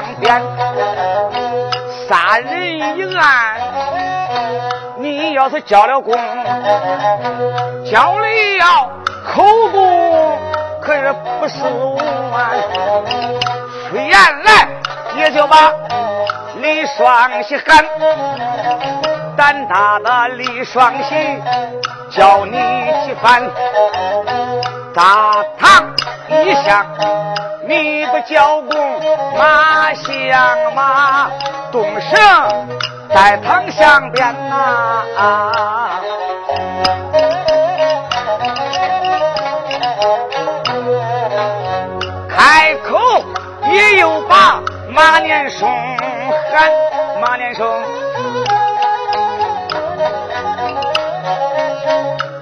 两边，杀人一案，你要是交了功，交了要口供，可是不是完。出言来也就把李双喜喊，胆大的李双喜叫你几番，大堂一下。你不交功，马相马，东升在堂上边呐。开口也有把马年生喊，马年生，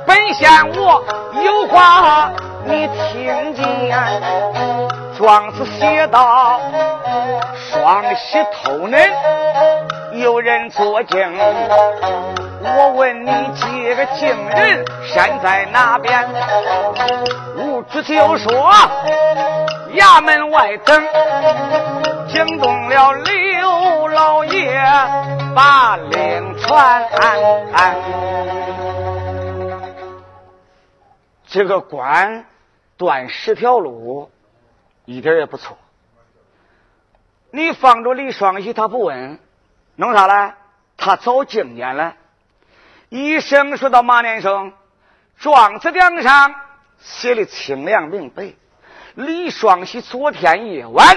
本县我有话你听见。状子写道：双喜偷人，有人作证。我问你几个证人山在哪边？无知就说衙门外等，惊动了刘老爷，把令传。这个官断十条路。一点也不错。你放着李双喜，他不问，弄啥嘞？他找经验了。医生说到马连生，状子梁上写的清亮明白。李双喜昨天夜晚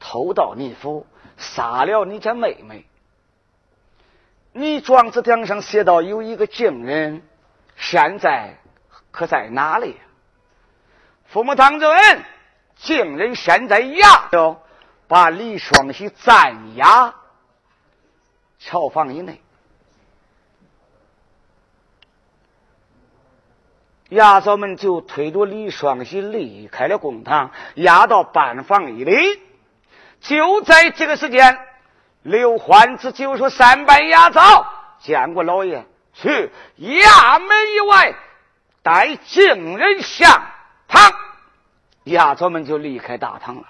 偷到你府，杀了你家妹妹。你状子梁上写到有一个证人，现在可在哪里？父母堂主任。竟人现在衙中，把李双喜暂押朝房以内。衙嫂们就推着李双喜离开了公堂，押到班房以里。就在这个时间，刘欢子就说：“三班押嫂见过老爷，去衙门以外带证人上堂。”丫头们就离开大堂了。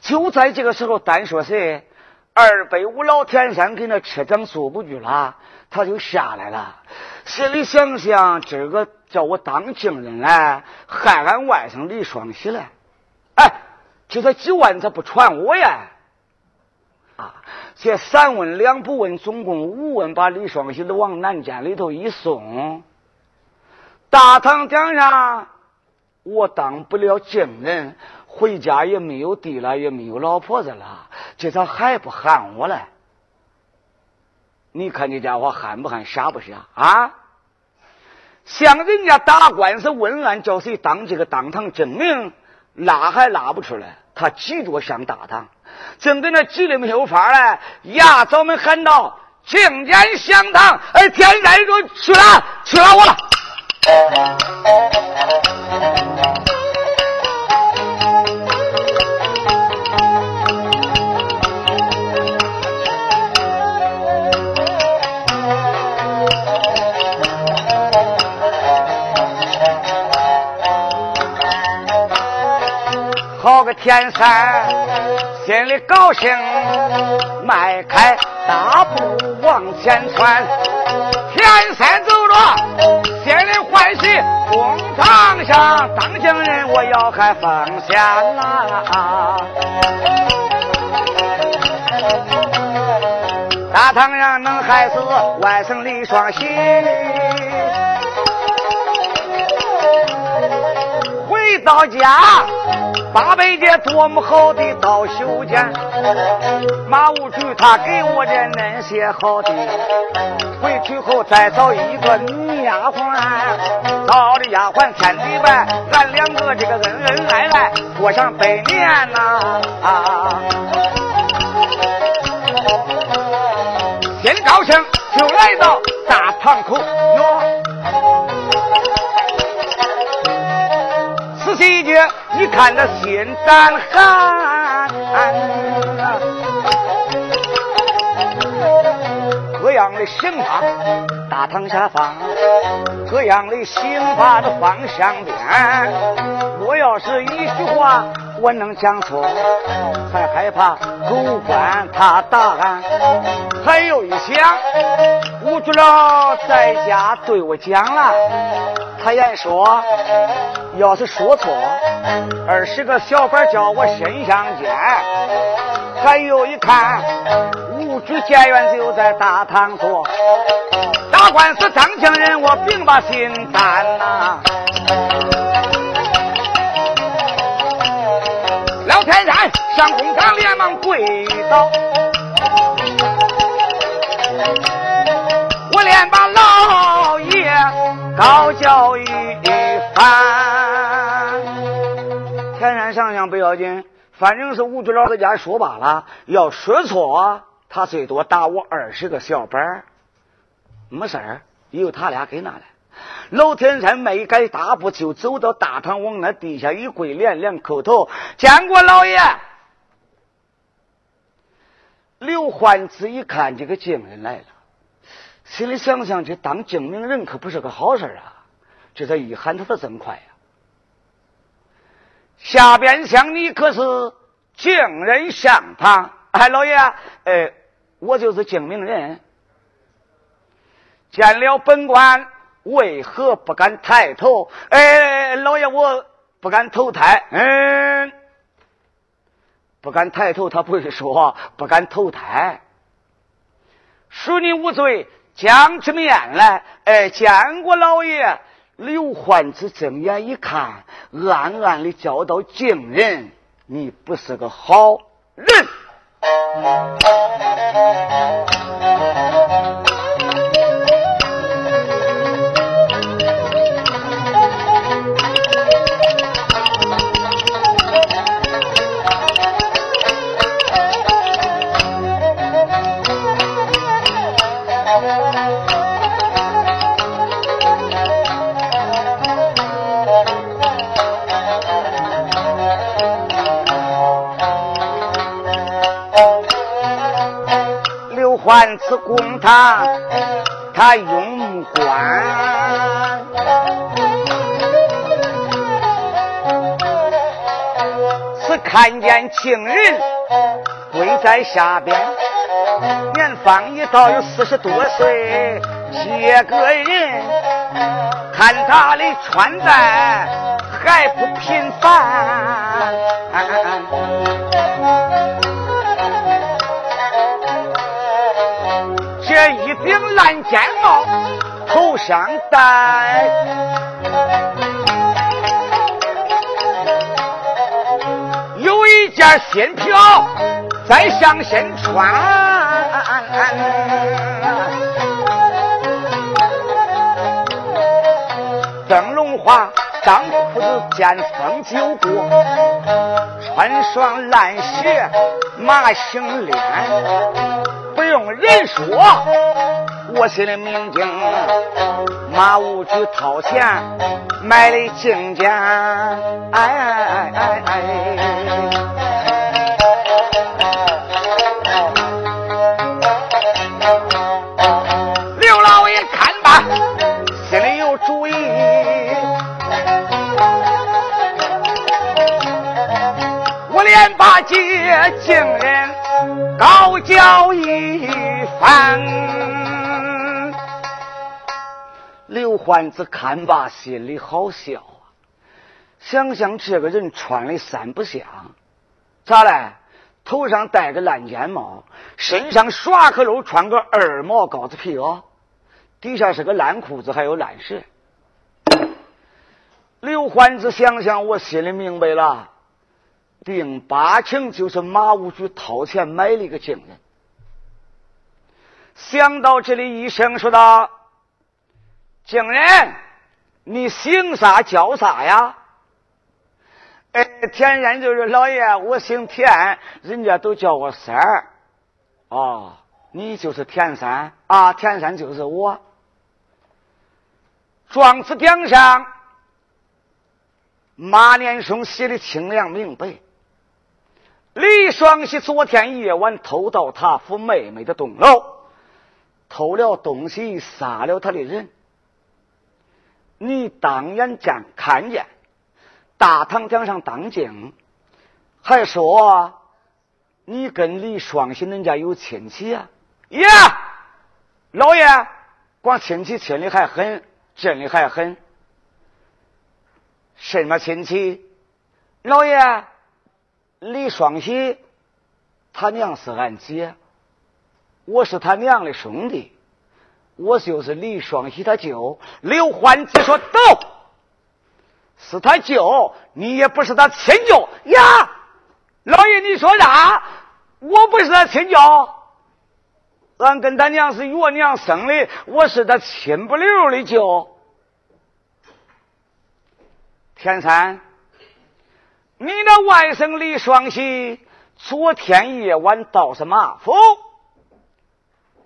就在这个时候，单说谁，二百五老天山给那车长坐不住了，他就下来了。心里想想，这个叫我当证人来，害俺外甥李双喜了。哎，就这几万，他不传我呀？啊，这三问两不问，总共五问，把李双喜都往南监里头一送。大堂顶上。我当不了证人，回家也没有地了，也没有老婆子了，这咋还不喊我嘞？你看这家伙憨不憨，傻不傻啊？向人家打官司问案，叫谁当这个当堂证明，拉还拉不出来。他急着上大堂，正跟那急的没有法嘞，牙早们喊道：“请见相堂！”哎，天山说：“去了，去了我了。”天山，心里高兴，迈开大步往前窜。天山走着，心里欢喜。公堂上当证人，我要喊奉献呐。大堂上能害死外甥李双喜，回到家。八百件多么好的刀绣件，马无惧他给我这恁些好的，回去后再找一个女丫鬟，找的丫鬟千里外，俺两个这个恩恩爱爱过上百年呐！心高兴就来到大堂口哟。细节，你看那心胆寒，各样的刑法大堂下放，各样的刑法的方向边。我要是一句话我能讲错，还害怕狗官他打俺。还有一想，吴主老在家对我讲了，他也说，要是说错，二十个小板叫我身相见。还有一看，吴主监院就在大堂坐，打官司张江人，我并把心担呐。老天山上公堂连忙跪倒，我连把老爷高叫一番。天山上香不要紧，反正是吴主老在家说罢了，要说错，他最多打我二十个小板没事儿，由他俩给拿来。老天山迈开大步就走到大堂，往那地下一跪，连连叩头，见过老爷。刘焕子一看这个证人来了，心里想想，这当精明人可不是个好事啊！这才一喊，他的这么快呀？下边厢，你可是证人相堂？哎，老爷，哎，我就是精明人。见了本官。为何不敢抬头？哎，老爷，我不敢投胎。嗯，不敢抬头，他不会说不敢投胎。恕你无罪，将起面来。哎，见过老爷。刘焕子睁眼一看，暗暗的叫道：“惊人，你不是个好人。”万次公堂，他用官，是看见情人跪在下边，年方已到有四十多岁，这个人看他的穿戴还不平凡。顶烂尖帽头上戴，有一件新袍在上身穿，灯笼花当裤子见风就过，穿双烂鞋马行练。不用人说，我心里明镜。马武去掏钱买的镜件，哎哎哎哎！刘老爷看吧，心里有主意。我连把这镜人。高叫一番，刘欢子看罢，心里好笑啊！想想这个人穿的三不像，咋嘞？头上戴个烂尖帽，身上耍个露，穿个二毛高子皮袄，底下是个烂裤子，还有烂鞋。刘欢子想想，我心里明白了。定八成就是马武举掏钱买了一个证人。想到这里，医生说道：“证人，你姓啥叫啥呀？”哎，田山就是老爷，我姓田，人家都叫我三儿。哦，你就是田三啊？田三就是我。状子顶上，马年松写的清亮明白。李双喜昨天夜晚偷到他府妹妹的东楼，偷了东西，杀了他的人。你当眼见看见，大堂顶上当镜，还说你跟李双喜人家有亲戚啊？呀，老爷，光亲戚亲的还狠，真的还狠。什么亲戚？老爷，李双喜，他娘是俺姐，我是他娘的兄弟，我就是李双喜他舅。刘欢子说：“都是他舅，你也不是他亲舅呀。”老爷，你说啥？我不是他亲舅，俺跟他娘是月娘生的，我是他亲不溜的舅。天山，你的外甥李双喜昨天夜晚到什马府，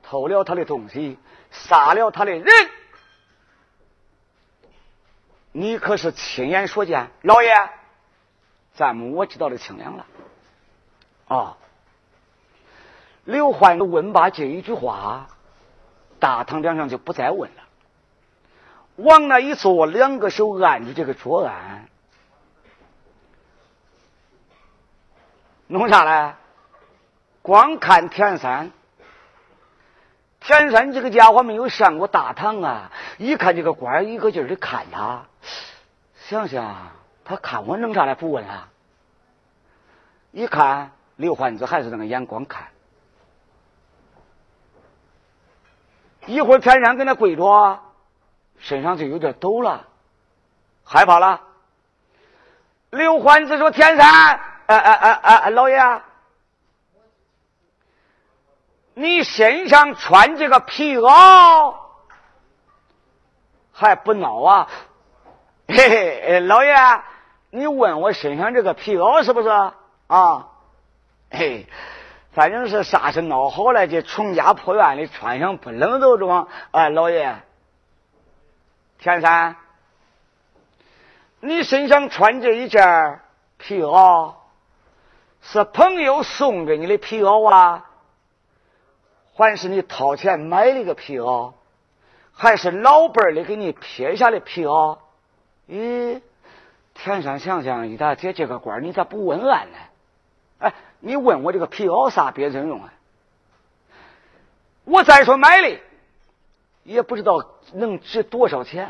偷了他的东西，杀了他的人，你可是亲眼所见？老爷，咱们我知道的清凉了。啊！刘欢问罢这一句话，大堂两上就不再问了。往那一坐，两个手按住这个桌案，弄啥嘞？光看田三。田三这个家伙没有上过大堂啊！一看这个官一个劲儿的看他，想想他看我弄啥来？不问啊！一看。刘焕子还是那个眼光看，一会儿天山跟他跪着，身上就有点抖了，害怕了。刘焕子说：“天山，哎哎哎哎，老爷，你身上穿这个皮袄还不孬啊？嘿嘿，老爷，你问我身上这个皮袄是不是啊？”嘿，反正是啥是闹好了，就从家破院里穿上不冷都中。哎，老爷，田三，你身上穿这一件皮袄，是朋友送给你的皮袄啊，还是你掏钱买的个皮袄，还是老辈儿的给你撇下的皮袄？咦，天上想想，一大姐这个官你咋不问俺呢？哎。你问我这个皮袄啥别真用啊？我再说买的，也不知道能值多少钱。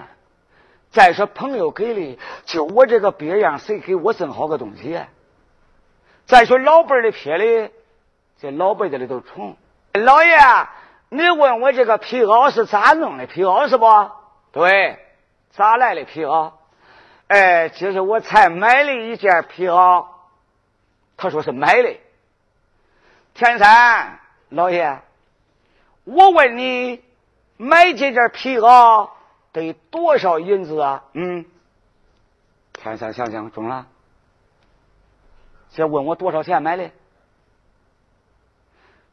再说朋友给的，就我这个别样，谁给我赠好个东西？再说老辈的撇的，这老辈子里头宠。老爷，你问我这个皮袄是咋弄的？皮袄是不？对，咋来的皮袄？哎，这是我才买了一件皮袄。他说是买的，田三老爷，我问你，买这件皮袄得多少银子啊？嗯，田三想想中了，这问我多少钱买的？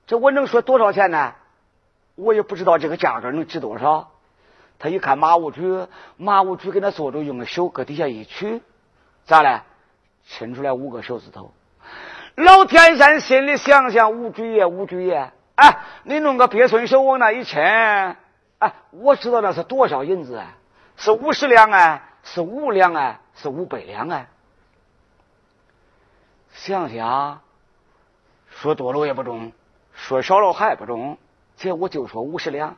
这我能说多少钱呢？我也不知道这个价格能值多少。他一看马务局，马务局跟他坐着，用个手搁底下一取，咋了？抻出来五个手指头。老天山心里想想，吴局爷，吴局爷，哎，你弄个鳖孙手往那一牵，哎，我知道那是多少银子啊？是五十两啊？是五两啊？是五百两啊？想想，说多了也不中，说少了还不中，这我就说五十两。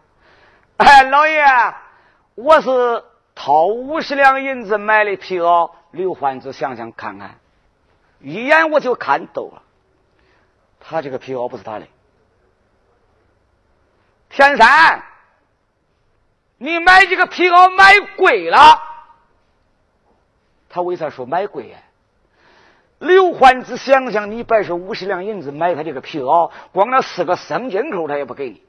哎，老爷，我是掏五十两银子买的皮袄。刘焕子想想看看。一眼我就看透了，他这个皮袄不是他的。田三，你买这个皮袄买贵了。他为啥说买贵呀？刘欢子想想，你白说五十两银子买他这个皮袄，光那四个生金扣他也不给你。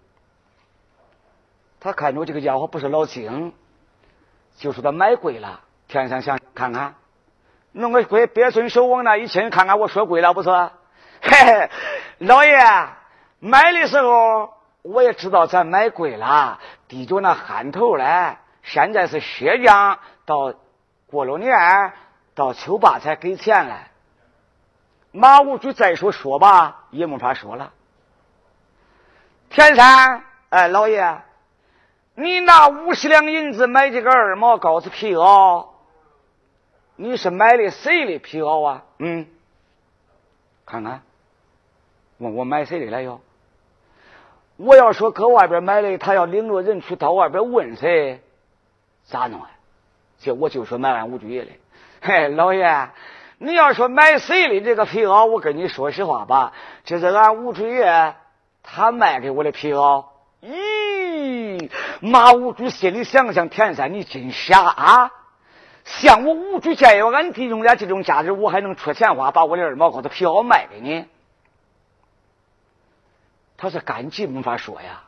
他看着这个家伙不是老精，就说他买贵了。天上想看看。弄个龟鳖孙手往那一牵，看看我说贵了不是？嘿嘿，老爷买的时候我也知道咱买贵了，低着那汗头嘞。现在是薛江，到过了年到秋八才给钱嘞。马务局再说说吧，也没法说了。田三，哎，老爷，你拿五十两银子买这个二毛羔子皮袄。你是买的谁的皮袄啊？嗯，看看，问我买谁的来哟？我要说搁外边买的，他要领着人去到外边问谁，咋弄啊？这我就说买俺吴主爷的。嘿，老爷，你要说买谁的这个皮袄，我跟你说实话吧，这是俺吴主爷他卖给我的皮袄。咦，马五主心里想想，田三你真傻啊！像我五主见有俺弟兄俩这种价值，我还能出钱花，把我的二毛高的皮袄卖给你？他是干急没法说呀。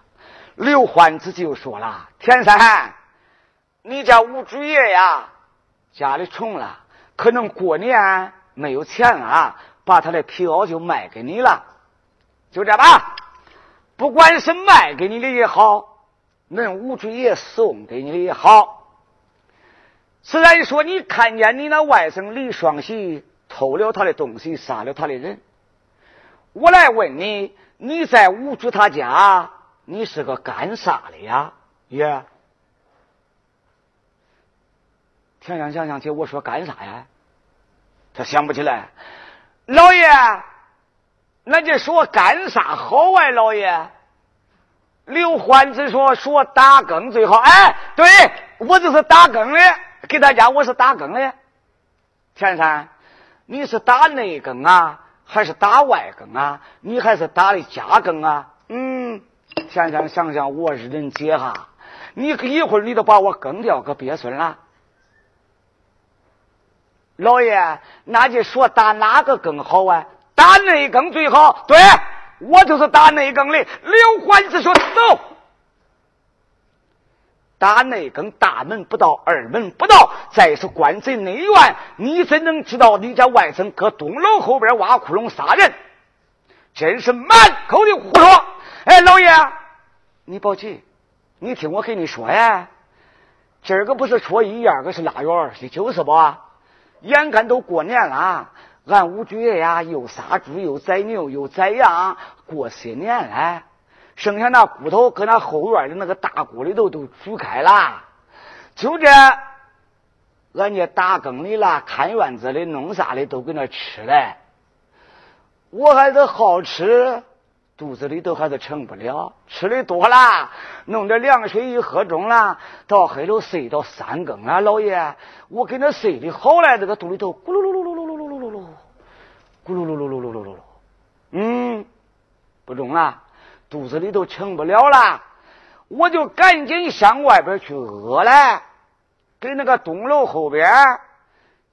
刘欢自己又说了：“田三，你家五主爷呀，家里穷了，可能过年没有钱了，把他的皮袄就卖给你了。就这吧。”不管是卖给你的也好，恁五主爷送给你的也好，虽然说你看见你那外甥李双喜偷了他的东西，杀了他的人，我来问你，你在五主他家，你是个干啥的呀？爷，想想想想起，我说干啥呀？他想不起来，老爷。那就说干啥好啊，老爷？刘欢子说说打更最好。哎，对我就是打更的，给大家我是打更的。田三，你是打内更啊，还是打外更啊？你还是打的家更啊？嗯，田三想想，我是人姐哈，你一会儿你都把我更掉个鳖孙了。老爷，那就说打哪个更好啊？打内更最好，对我就是打内更的。刘欢子说：“走，打内更，大门不到，二门不到。再是关贼内院，你怎能知道你家外甥搁东楼后边挖窟窿杀人？真是满口的胡说！哎，老爷，你别急，你听我跟你说呀，今儿个不是初一，二个是腊月二十九，是不？眼看都过年了。”俺五主爷呀，又杀猪又宰牛又宰羊，过些年了，剩下那骨头搁那后院的那个大锅里头都煮开了。就这，俺家打更的啦，看院子的，弄啥的都搁那吃嘞。我还是好吃，肚子里头还是撑不了。吃的多了，弄点凉水一喝中了，到黑了睡到三更了。老爷，我给那睡的好嘞，这个肚里头咕噜噜噜噜噜噜噜噜噜噜。咕噜噜噜噜噜噜噜噜，嗯，不中了，肚子里头撑不了了，我就赶紧向外边去饿了，给那个东楼后边，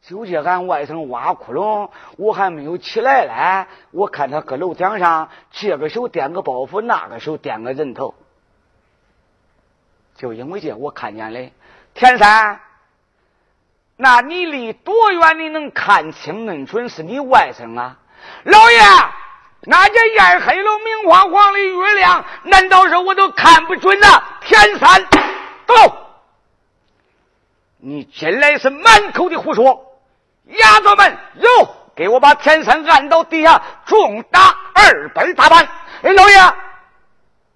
就叫俺外甥挖窟窿，我还没有起来呢，我看他搁楼顶上，这个手掂个包袱，那个手掂个人头，就因为这我看见了，田三。那你离多远你能看清恁准是你外甥啊？老爷，那这艳黑了明晃晃的月亮，难道说我都看不准呐？田三，走！你进来是满口的胡说！丫头们，有，给我把田三按到地下，重打二百大板！哎，老爷，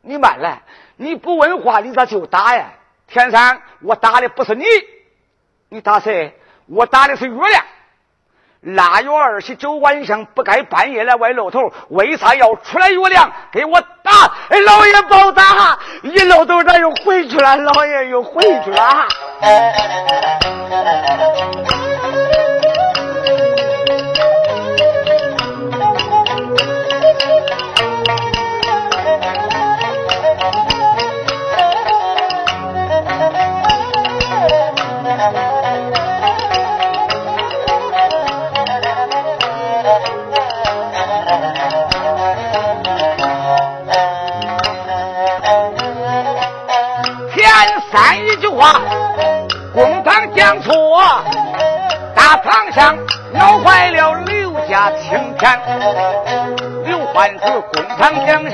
你慢来，你不问话，你咋就打呀？田三，我打的不是你。你打谁？我打的是月亮。腊月二十九晚上不该半夜来外露头，为啥要出来月亮给我打？哎，老爷别打！一露头他又回去了，老爷又回去了。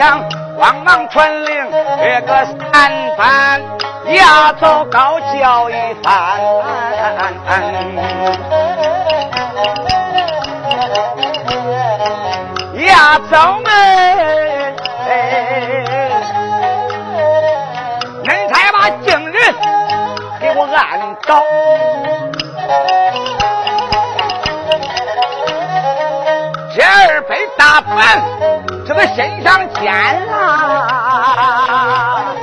上，慌忙传令，这个三番压走高叫一番。压走们，恁才把惊人。我按倒，这二百大这个身上尖啊！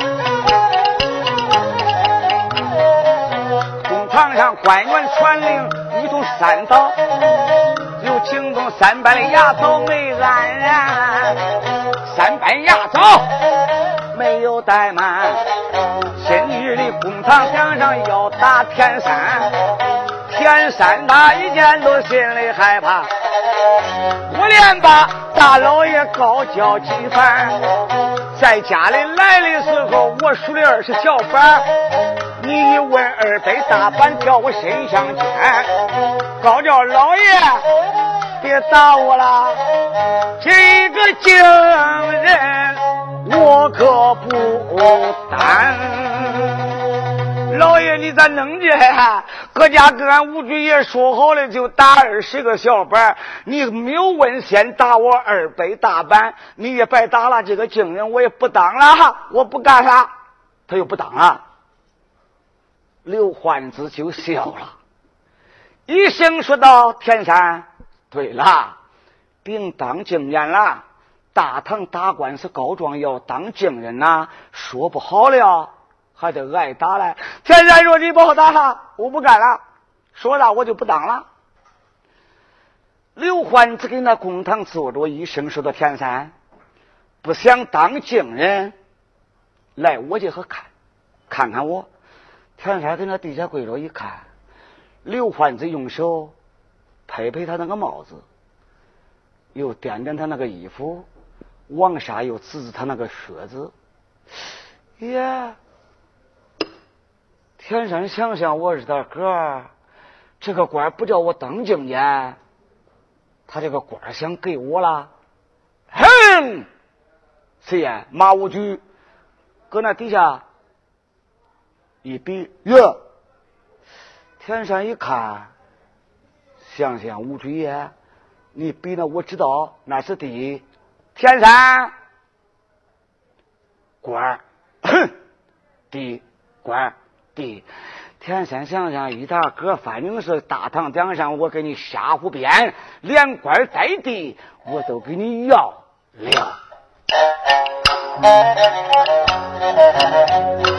公堂上官员传令，一同三道，有。京东三班的牙枣没安然，三班牙枣没有。怠慢，今日的公堂墙上要打田三，田三他一见都心里害怕。我连把大老爷高叫几番，在家里来的时候，我数的二十小板。你一问二百大板，叫我身相见。高叫老爷，别打我了，这个惊人我可不担。老爷，你咋弄的？各家跟俺吴主爷说好了，就打二十个小板。你没有问先打我二百大板，你也白打了。这个惊人我也不当了，我不干了。他又不当了。刘焕子就笑了，一声说道：“田山，对了，并当经验了。大唐打官司告状要当证人呐，说不好了。”还得挨打嘞！天山说：“你不好打哈，我不干了。说了我就不当了。”刘欢只给那公堂坐着，一声说到：“田山，不想当证人，来我这和看，看看我。”田山在那地下跪着一看，刘欢子用手拍拍他那个帽子，又掂掂他那个衣服，往下又指指他那个靴子，呀！天山想想，我是他哥，这个官不叫我当经验，他这个官想给我了。哼，谁呀？马武举搁那底下一比，哟！天山一看，想想吴主爷，你比那我知道那是的。天山官，哼，的官。田山想想，一大哥，反正是大堂顶上，我给你瞎胡编，连官带地，我都给你要了。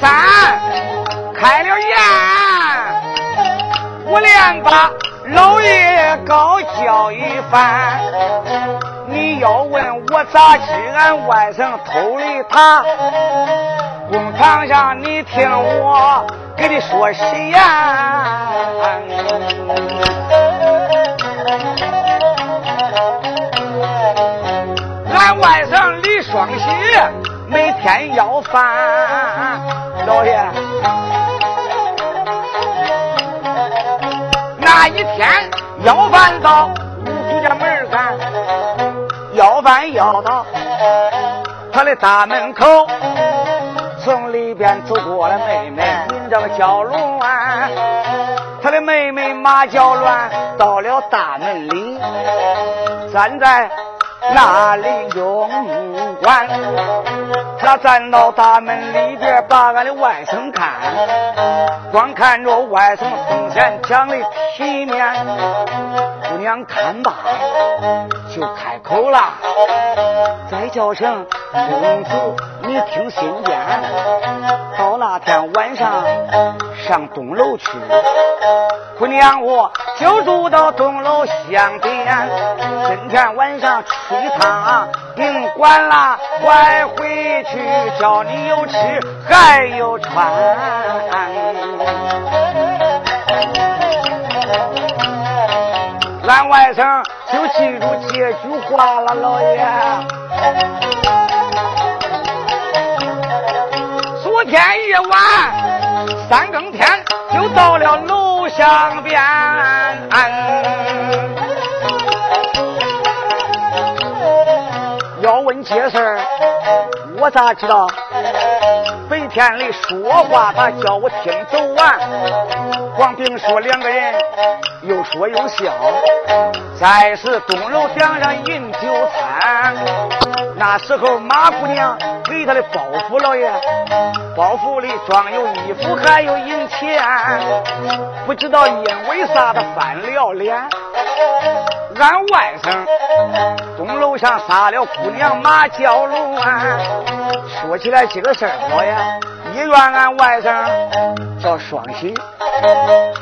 三开了眼，我连把老爷高叫一番。你要问我咋知俺外甥偷的他？公堂上你听我给你说实言。俺外甥李双喜每天要饭。老爷，那一天要饭到吴主家门干，要饭要到他的大门口，从里边走过了妹妹，名叫叫龙啊，他的妹妹马叫乱，到了大门里，站在。那里用官，他站到大门里边，把俺的外甥看，光看着外甥风前讲的体面，姑娘看罢就开口了，再叫声公子，你听心间，到那天晚上上东楼去，姑娘我就住到东楼香边，今天晚上。一一趟甭管了，快回去，叫你有吃还有穿。俺外甥就记住这句话了，老爷。昨天夜晚三更天就到了楼巷边。要问这事儿，我咋知道？白天里说话，他叫我听走完。黄平说两个人又说又笑。再是东楼顶上饮酒餐，那时候马姑娘给他的包袱老爷，包袱里装有衣服还有银钱，不知道因为啥他翻了脸。俺外甥东楼上杀了姑娘马娇龙啊！说起来这个事儿，好呀也怨俺外甥叫双喜，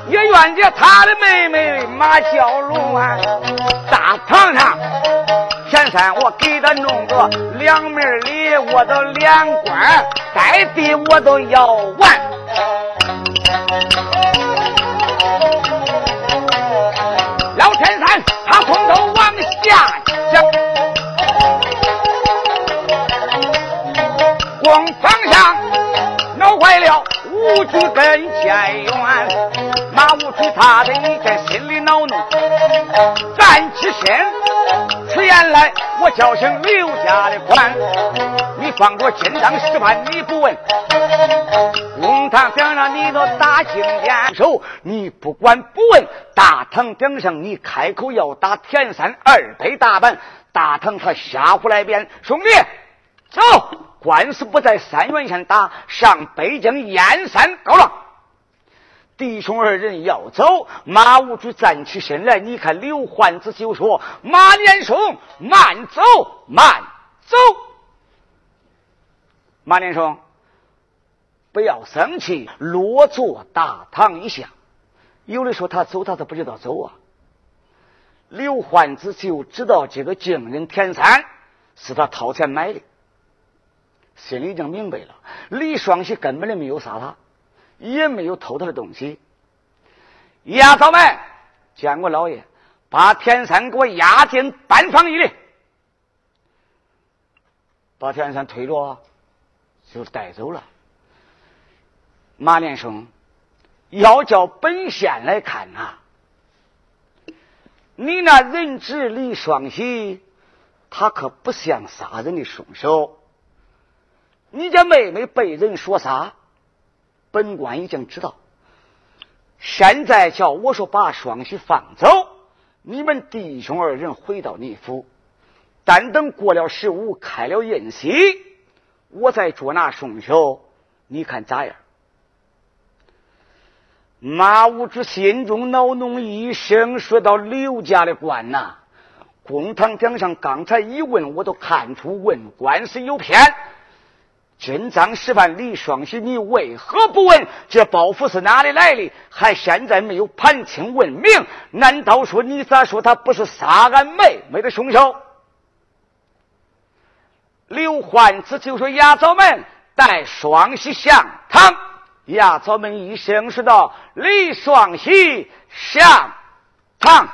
也怨着他的妹妹马娇龙啊！大堂上前山我给他弄个两面礼，我的连官该地我都要完。老天下降，光方向闹坏了武举跟前院，马武举他的一阵心里恼怒，站起身出言来，我叫声刘家的官，你放着金章石板你不问。公堂顶上你都打金殿手，你不管不问。大堂顶上你开口要打田三二倍大板，大堂他吓唬来边，兄弟，走，官司不在三原县打，上北京燕山告状。弟兄二人要走，马无主站起身来，你看刘焕子就说：“马连松，慢走，慢走。”马连松。不要生气，落座大堂一下。有的说他走，他都不知道走啊。刘焕子就知道这个惊人田三是他掏钱买的，心里已经明白了。李双喜根本就没有杀他，也没有偷他的东西。丫头们，见过老爷，把田三给我押进班房里，把田三推着就带走了。马连生，要叫本县来看呐，你那人质李双喜，他可不像杀人的凶手。你家妹妹被人说杀，本官已经知道。现在叫我说把双喜放走，你们弟兄二人回到你府，但等过了十五，开了宴席，我再捉拿凶手，你看咋样？马无知心中恼怒一声，说到：“刘家的官呐，公堂顶上刚才一问，我都看出问官是有偏。真赃实犯，李双喜，你为何不问这包袱是哪里来的？还现在没有盘清问明？难道说你咋说他不是杀俺妹妹的凶手？”刘焕子就说：“牙枣们带双喜上堂。”牙早门一声说道：“李双喜上堂。”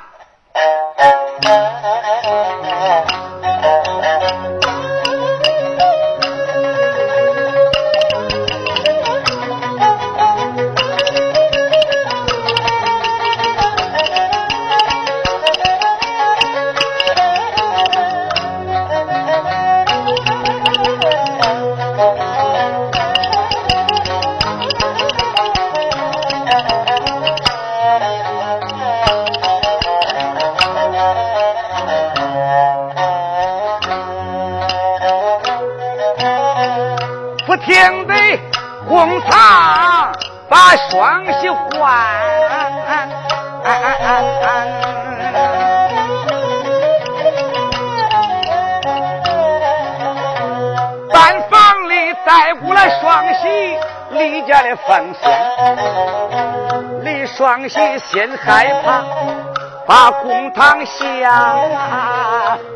家的奉先，李双喜心害怕，把公堂下，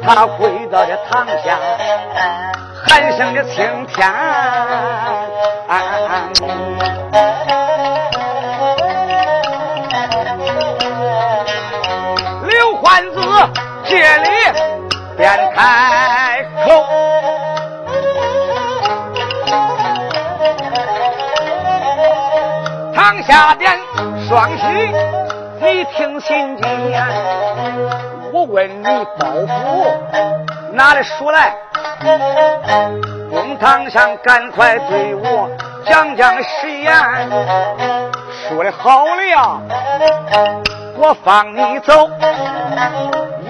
他跪到这堂下。喊声的青天，刘焕子这里便开下边双喜，你听心间，我问你包袱哪里说来？公堂上赶快对我讲讲誓言，说的好了，我放你走。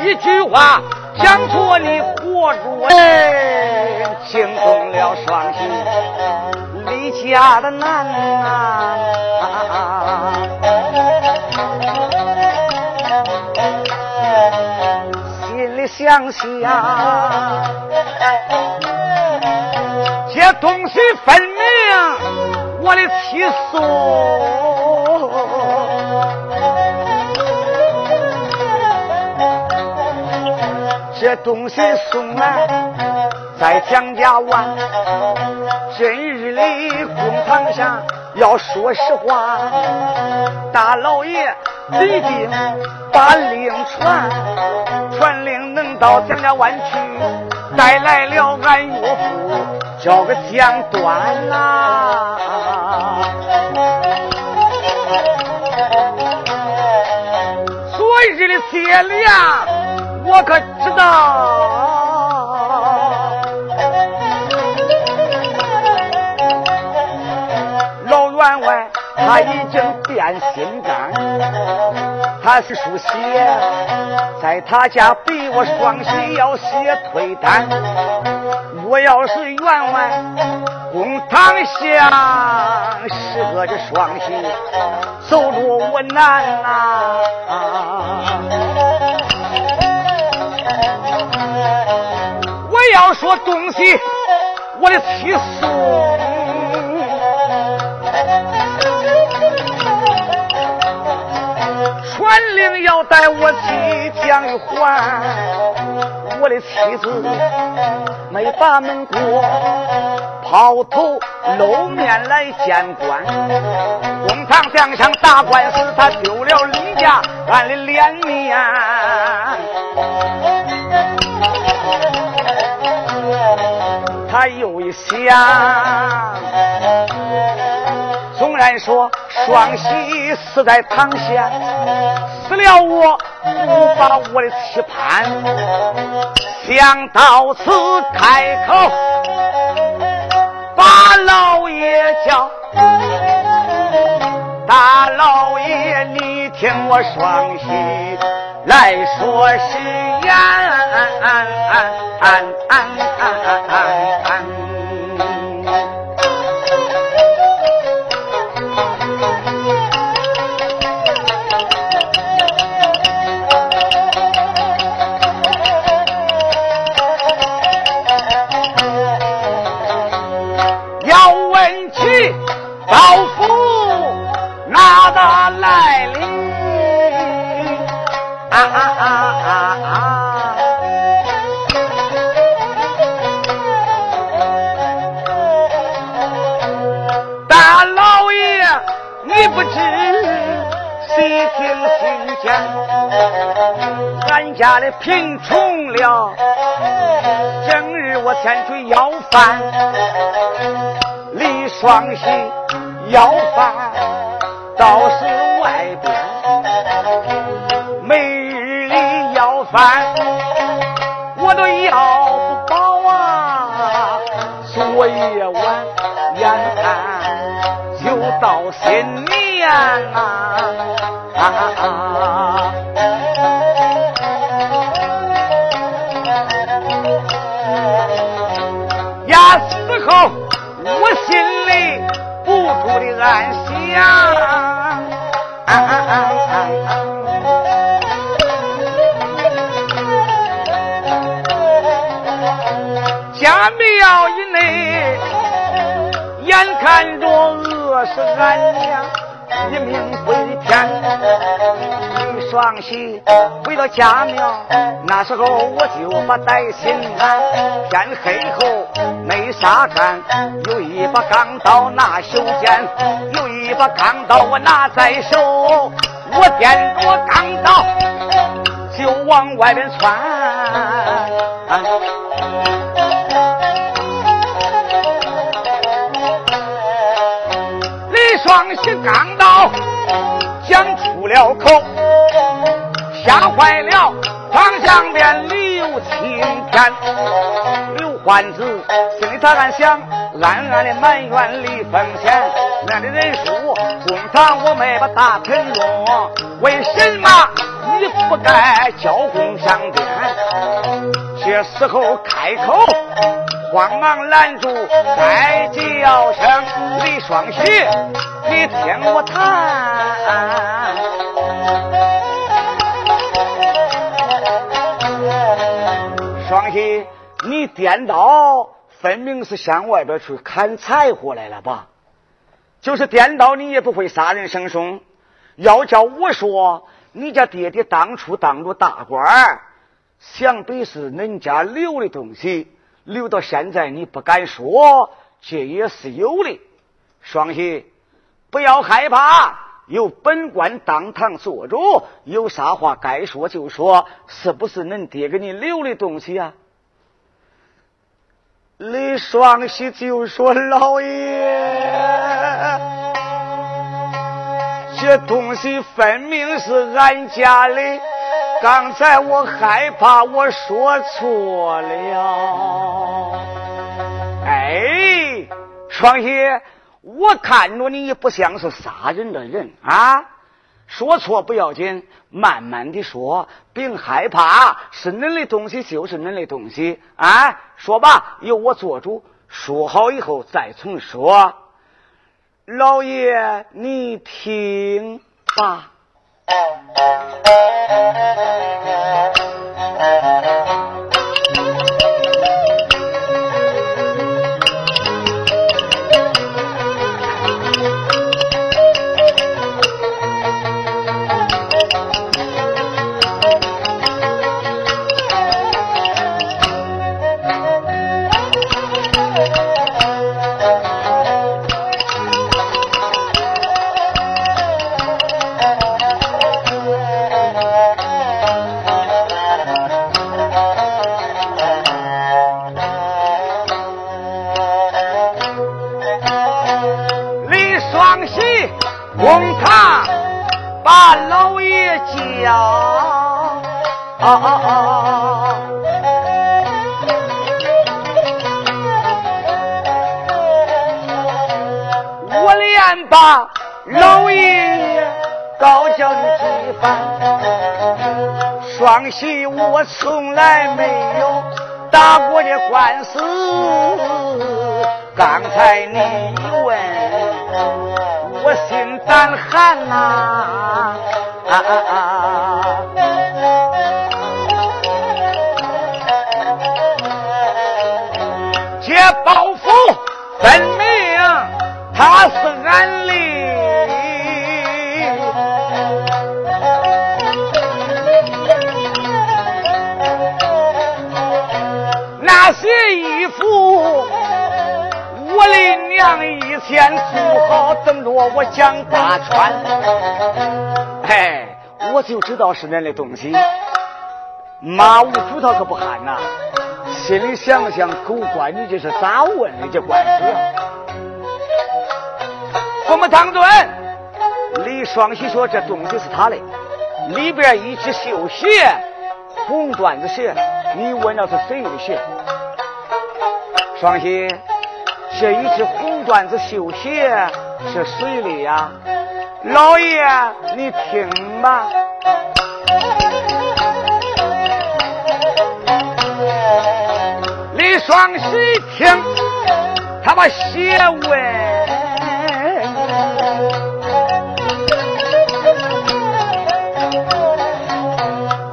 一句话讲错，你活捉哎，惊动了双喜，家的难啊！心里想想，这东西分明我的妻送。这东西送来在蒋家湾，今日里公堂上要说实话，大老爷一定把令传，传令能到蒋家湾去，带来了俺岳父，叫个蒋端呐。昨日的接粮。我可知道，他已经变心肝，他是书写，在他家比我双喜要写推单。我要是员外，公堂下是个这双喜，走路我难呐。我要说东西，我的妻送，传令要带我去江玉环，我的妻子没把门过，抛头露面来见官，公堂上想打官司，他丢了李家俺的脸面。他又一想，纵然说双喜死在堂下，死了我不把我的期盼。想到此，开口把老爷叫，大老爷，你听我双喜来说誓言。家里贫穷了，今日我前去要饭，李双喜要饭倒是外边，每日里要饭我都要不饱啊，昨夜晚眼看就到新年啊啊啊。暗想，家庙以内，眼看着饿死俺娘。一命归天，李双喜回到家庙，那时候我就把带心安。天黑后没啥干，有一把钢刀拿袖间，一把钢刀我拿在手，我掂着钢刀就往外边窜。李双喜钢刀讲出了口，吓坏了方向边刘青天。刘欢子心里他暗想，暗暗的埋怨李凤仙，俺的人数公堂我没把大盆用，为什么你不该交公上殿？这时候开口，慌忙拦住，再叫声李双喜，你听我谈。双喜，你颠倒，分明是向外边去砍柴火来了吧？就是颠倒，你也不会杀人生凶。要叫我说，你家爹爹当初当着大官儿。想必是恁家留的东西，留到现在你不敢说，这也是有的。双喜，不要害怕，有本官当堂做主，有啥话该说就说，是不是恁爹给你留的东西啊？李双喜就说：“老爷，这东西分明是俺家的。”刚才我害怕我说错了，哎，双喜，我看着你也不像是杀人的人啊！说错不要紧，慢慢的说，别害怕，是恁的东西就是恁的东西啊！说吧，由我做主，说好以后再重说。老爷，你听吧。从来没有打过的官司。刚才你一问，我心胆寒呐。啊我讲大川。哎，我就知道是恁的东西。马无主他可不喊呐，心里想想，狗官你这是咋问的这官司？我们唐尊，李双喜说这东西是他的，里边一只绣鞋，红缎子鞋，你问那是谁的鞋？双喜，这一只红缎子绣鞋是谁的呀？老爷，你听吧。李双喜听，他把鞋问，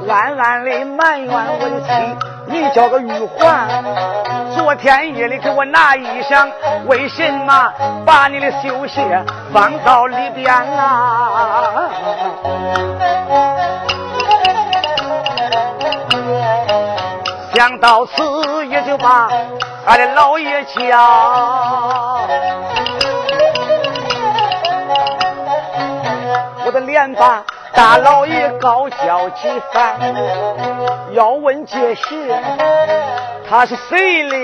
暗暗的埋怨我的妻。你叫个玉环，昨天夜里给我拿衣裳，为什么把你的绣鞋放到里边啊？想到此，也就把俺的老爷叫，我的脸把。大老爷高叫几番，要问这些他是谁的？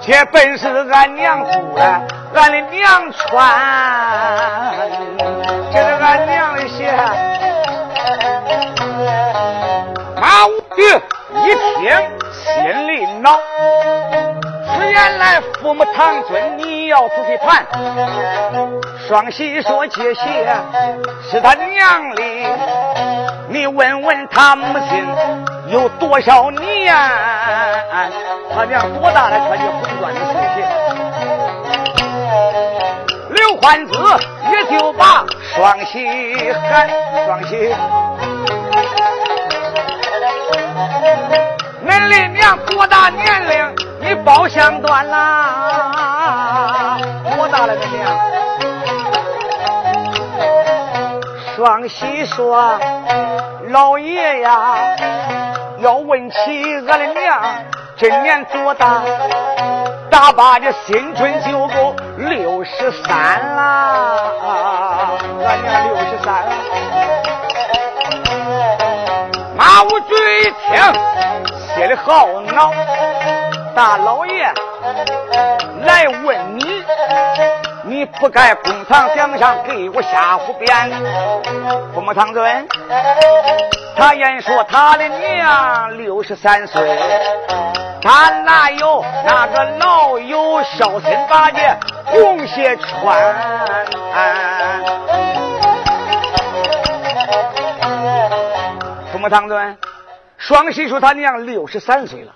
这本是俺娘做的，俺的娘穿，这是俺娘的鞋。马武玉一听，心里恼。来父母堂尊，你要仔细盘。双喜说这些是他娘的，你问问他母亲有多少年？他娘多大了穿这红缎的绣鞋？刘欢子也就把双喜喊双喜。恁的娘多大年龄？你包相断啦！多大了，恁娘？双喜说：“老爷呀，要问起俺的娘，今年多大？大把的新春就够六十三啦！俺娘六十三。”马武举一听。心里好恼，大老爷来问你，你不该公堂顶上给我瞎胡编。父母堂尊，他言说他的娘六十三岁，他哪有那个老友孝心八戒红鞋穿？父母堂尊。双喜说：“他娘六十三岁了，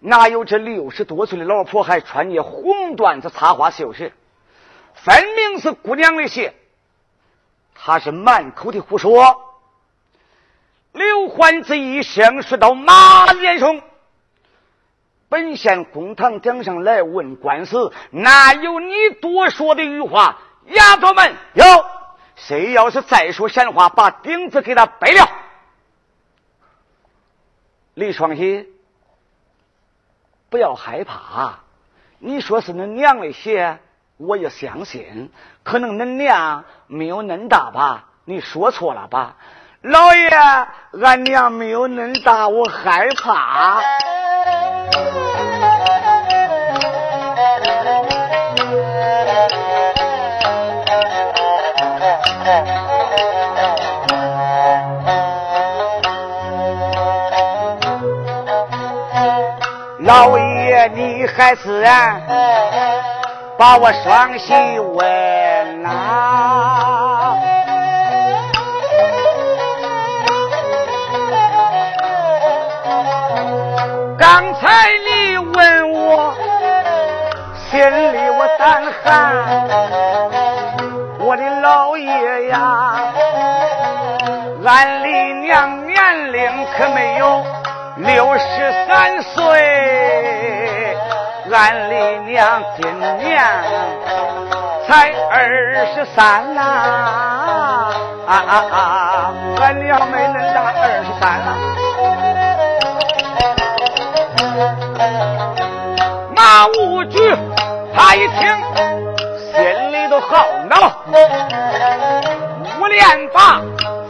哪有这六十多岁的老婆还穿着红缎子插花绣鞋？分明是姑娘的鞋。他是满口的胡说。”刘欢子一声说到：“马连松，本县公堂顶上来问官司，哪有你多说的余话？丫头们，有谁要是再说闲话，把钉子给他掰了。”李双喜，不要害怕。你说是恁娘的血，我也相信。可能恁娘没有恁大吧？你说错了吧？老爷，俺娘没有恁大，我害怕。老爷，你还是把我双膝问呐？刚才你问我，心里我胆寒。我的老爷呀，俺李娘年龄可没有。六十三岁，俺李娘今年才二十三呐！啊啊啊！俺娘没恁大二十三了。马无惧，他一听，心里都好恼。五连把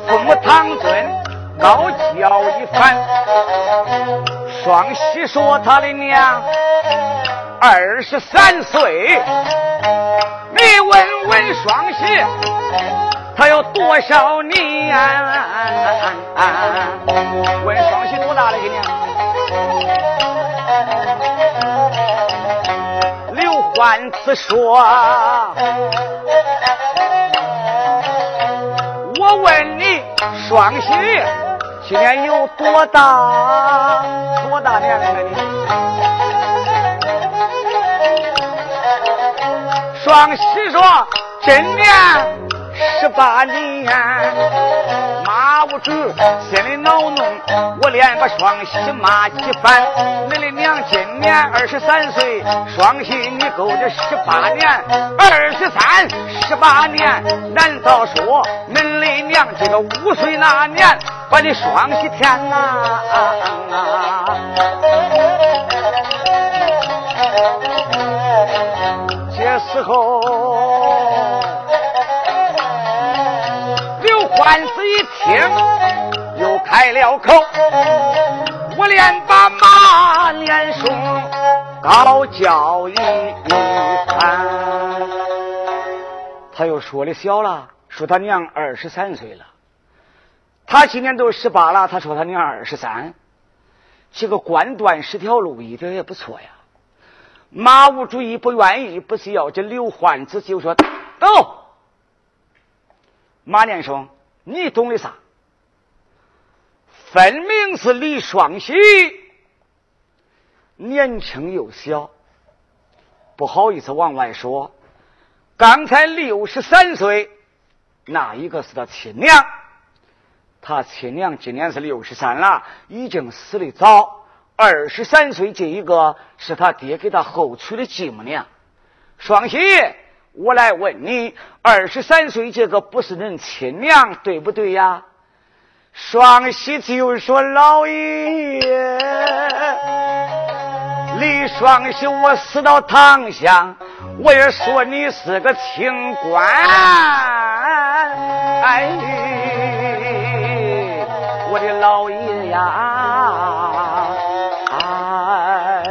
父母堂尊。高叫一番，双喜说他的娘二十三岁，你问问双喜，他有多少年？问双喜多大了？今年？刘欢子说：“我问你，双喜。”今年有多大？多大年龄了你？双喜说：“真年十八年。”骂不住，心里恼怒，我连把双喜骂几番。恁的娘今年二十三岁，双喜你够着十八年，二十三十八年，难道说恁的娘这个五岁那年？把你双喜添呐！这时候，刘欢子一听，又开了口，我连把马连松高叫一番。他又说的小了，说他娘二十三岁了。他今年都十八了，他说他娘二十三，这个官断十条路一点也不错呀。马无主义不愿意，不是要这刘焕子就说：“走。”马连说：“你懂的啥？分明是李双喜年轻又小，不好意思往外说。刚才六十三岁，那一个是他亲娘，他亲娘今年是六十三了，已经死的早。”二十三岁这一个是他爹给他后娶的继母娘，双喜，我来问你，二十三岁这个不是恁亲娘对不对呀？双喜就说：“老爷，李双喜，我死到堂下，我也说你是个清官。”哎，我的老爷呀！大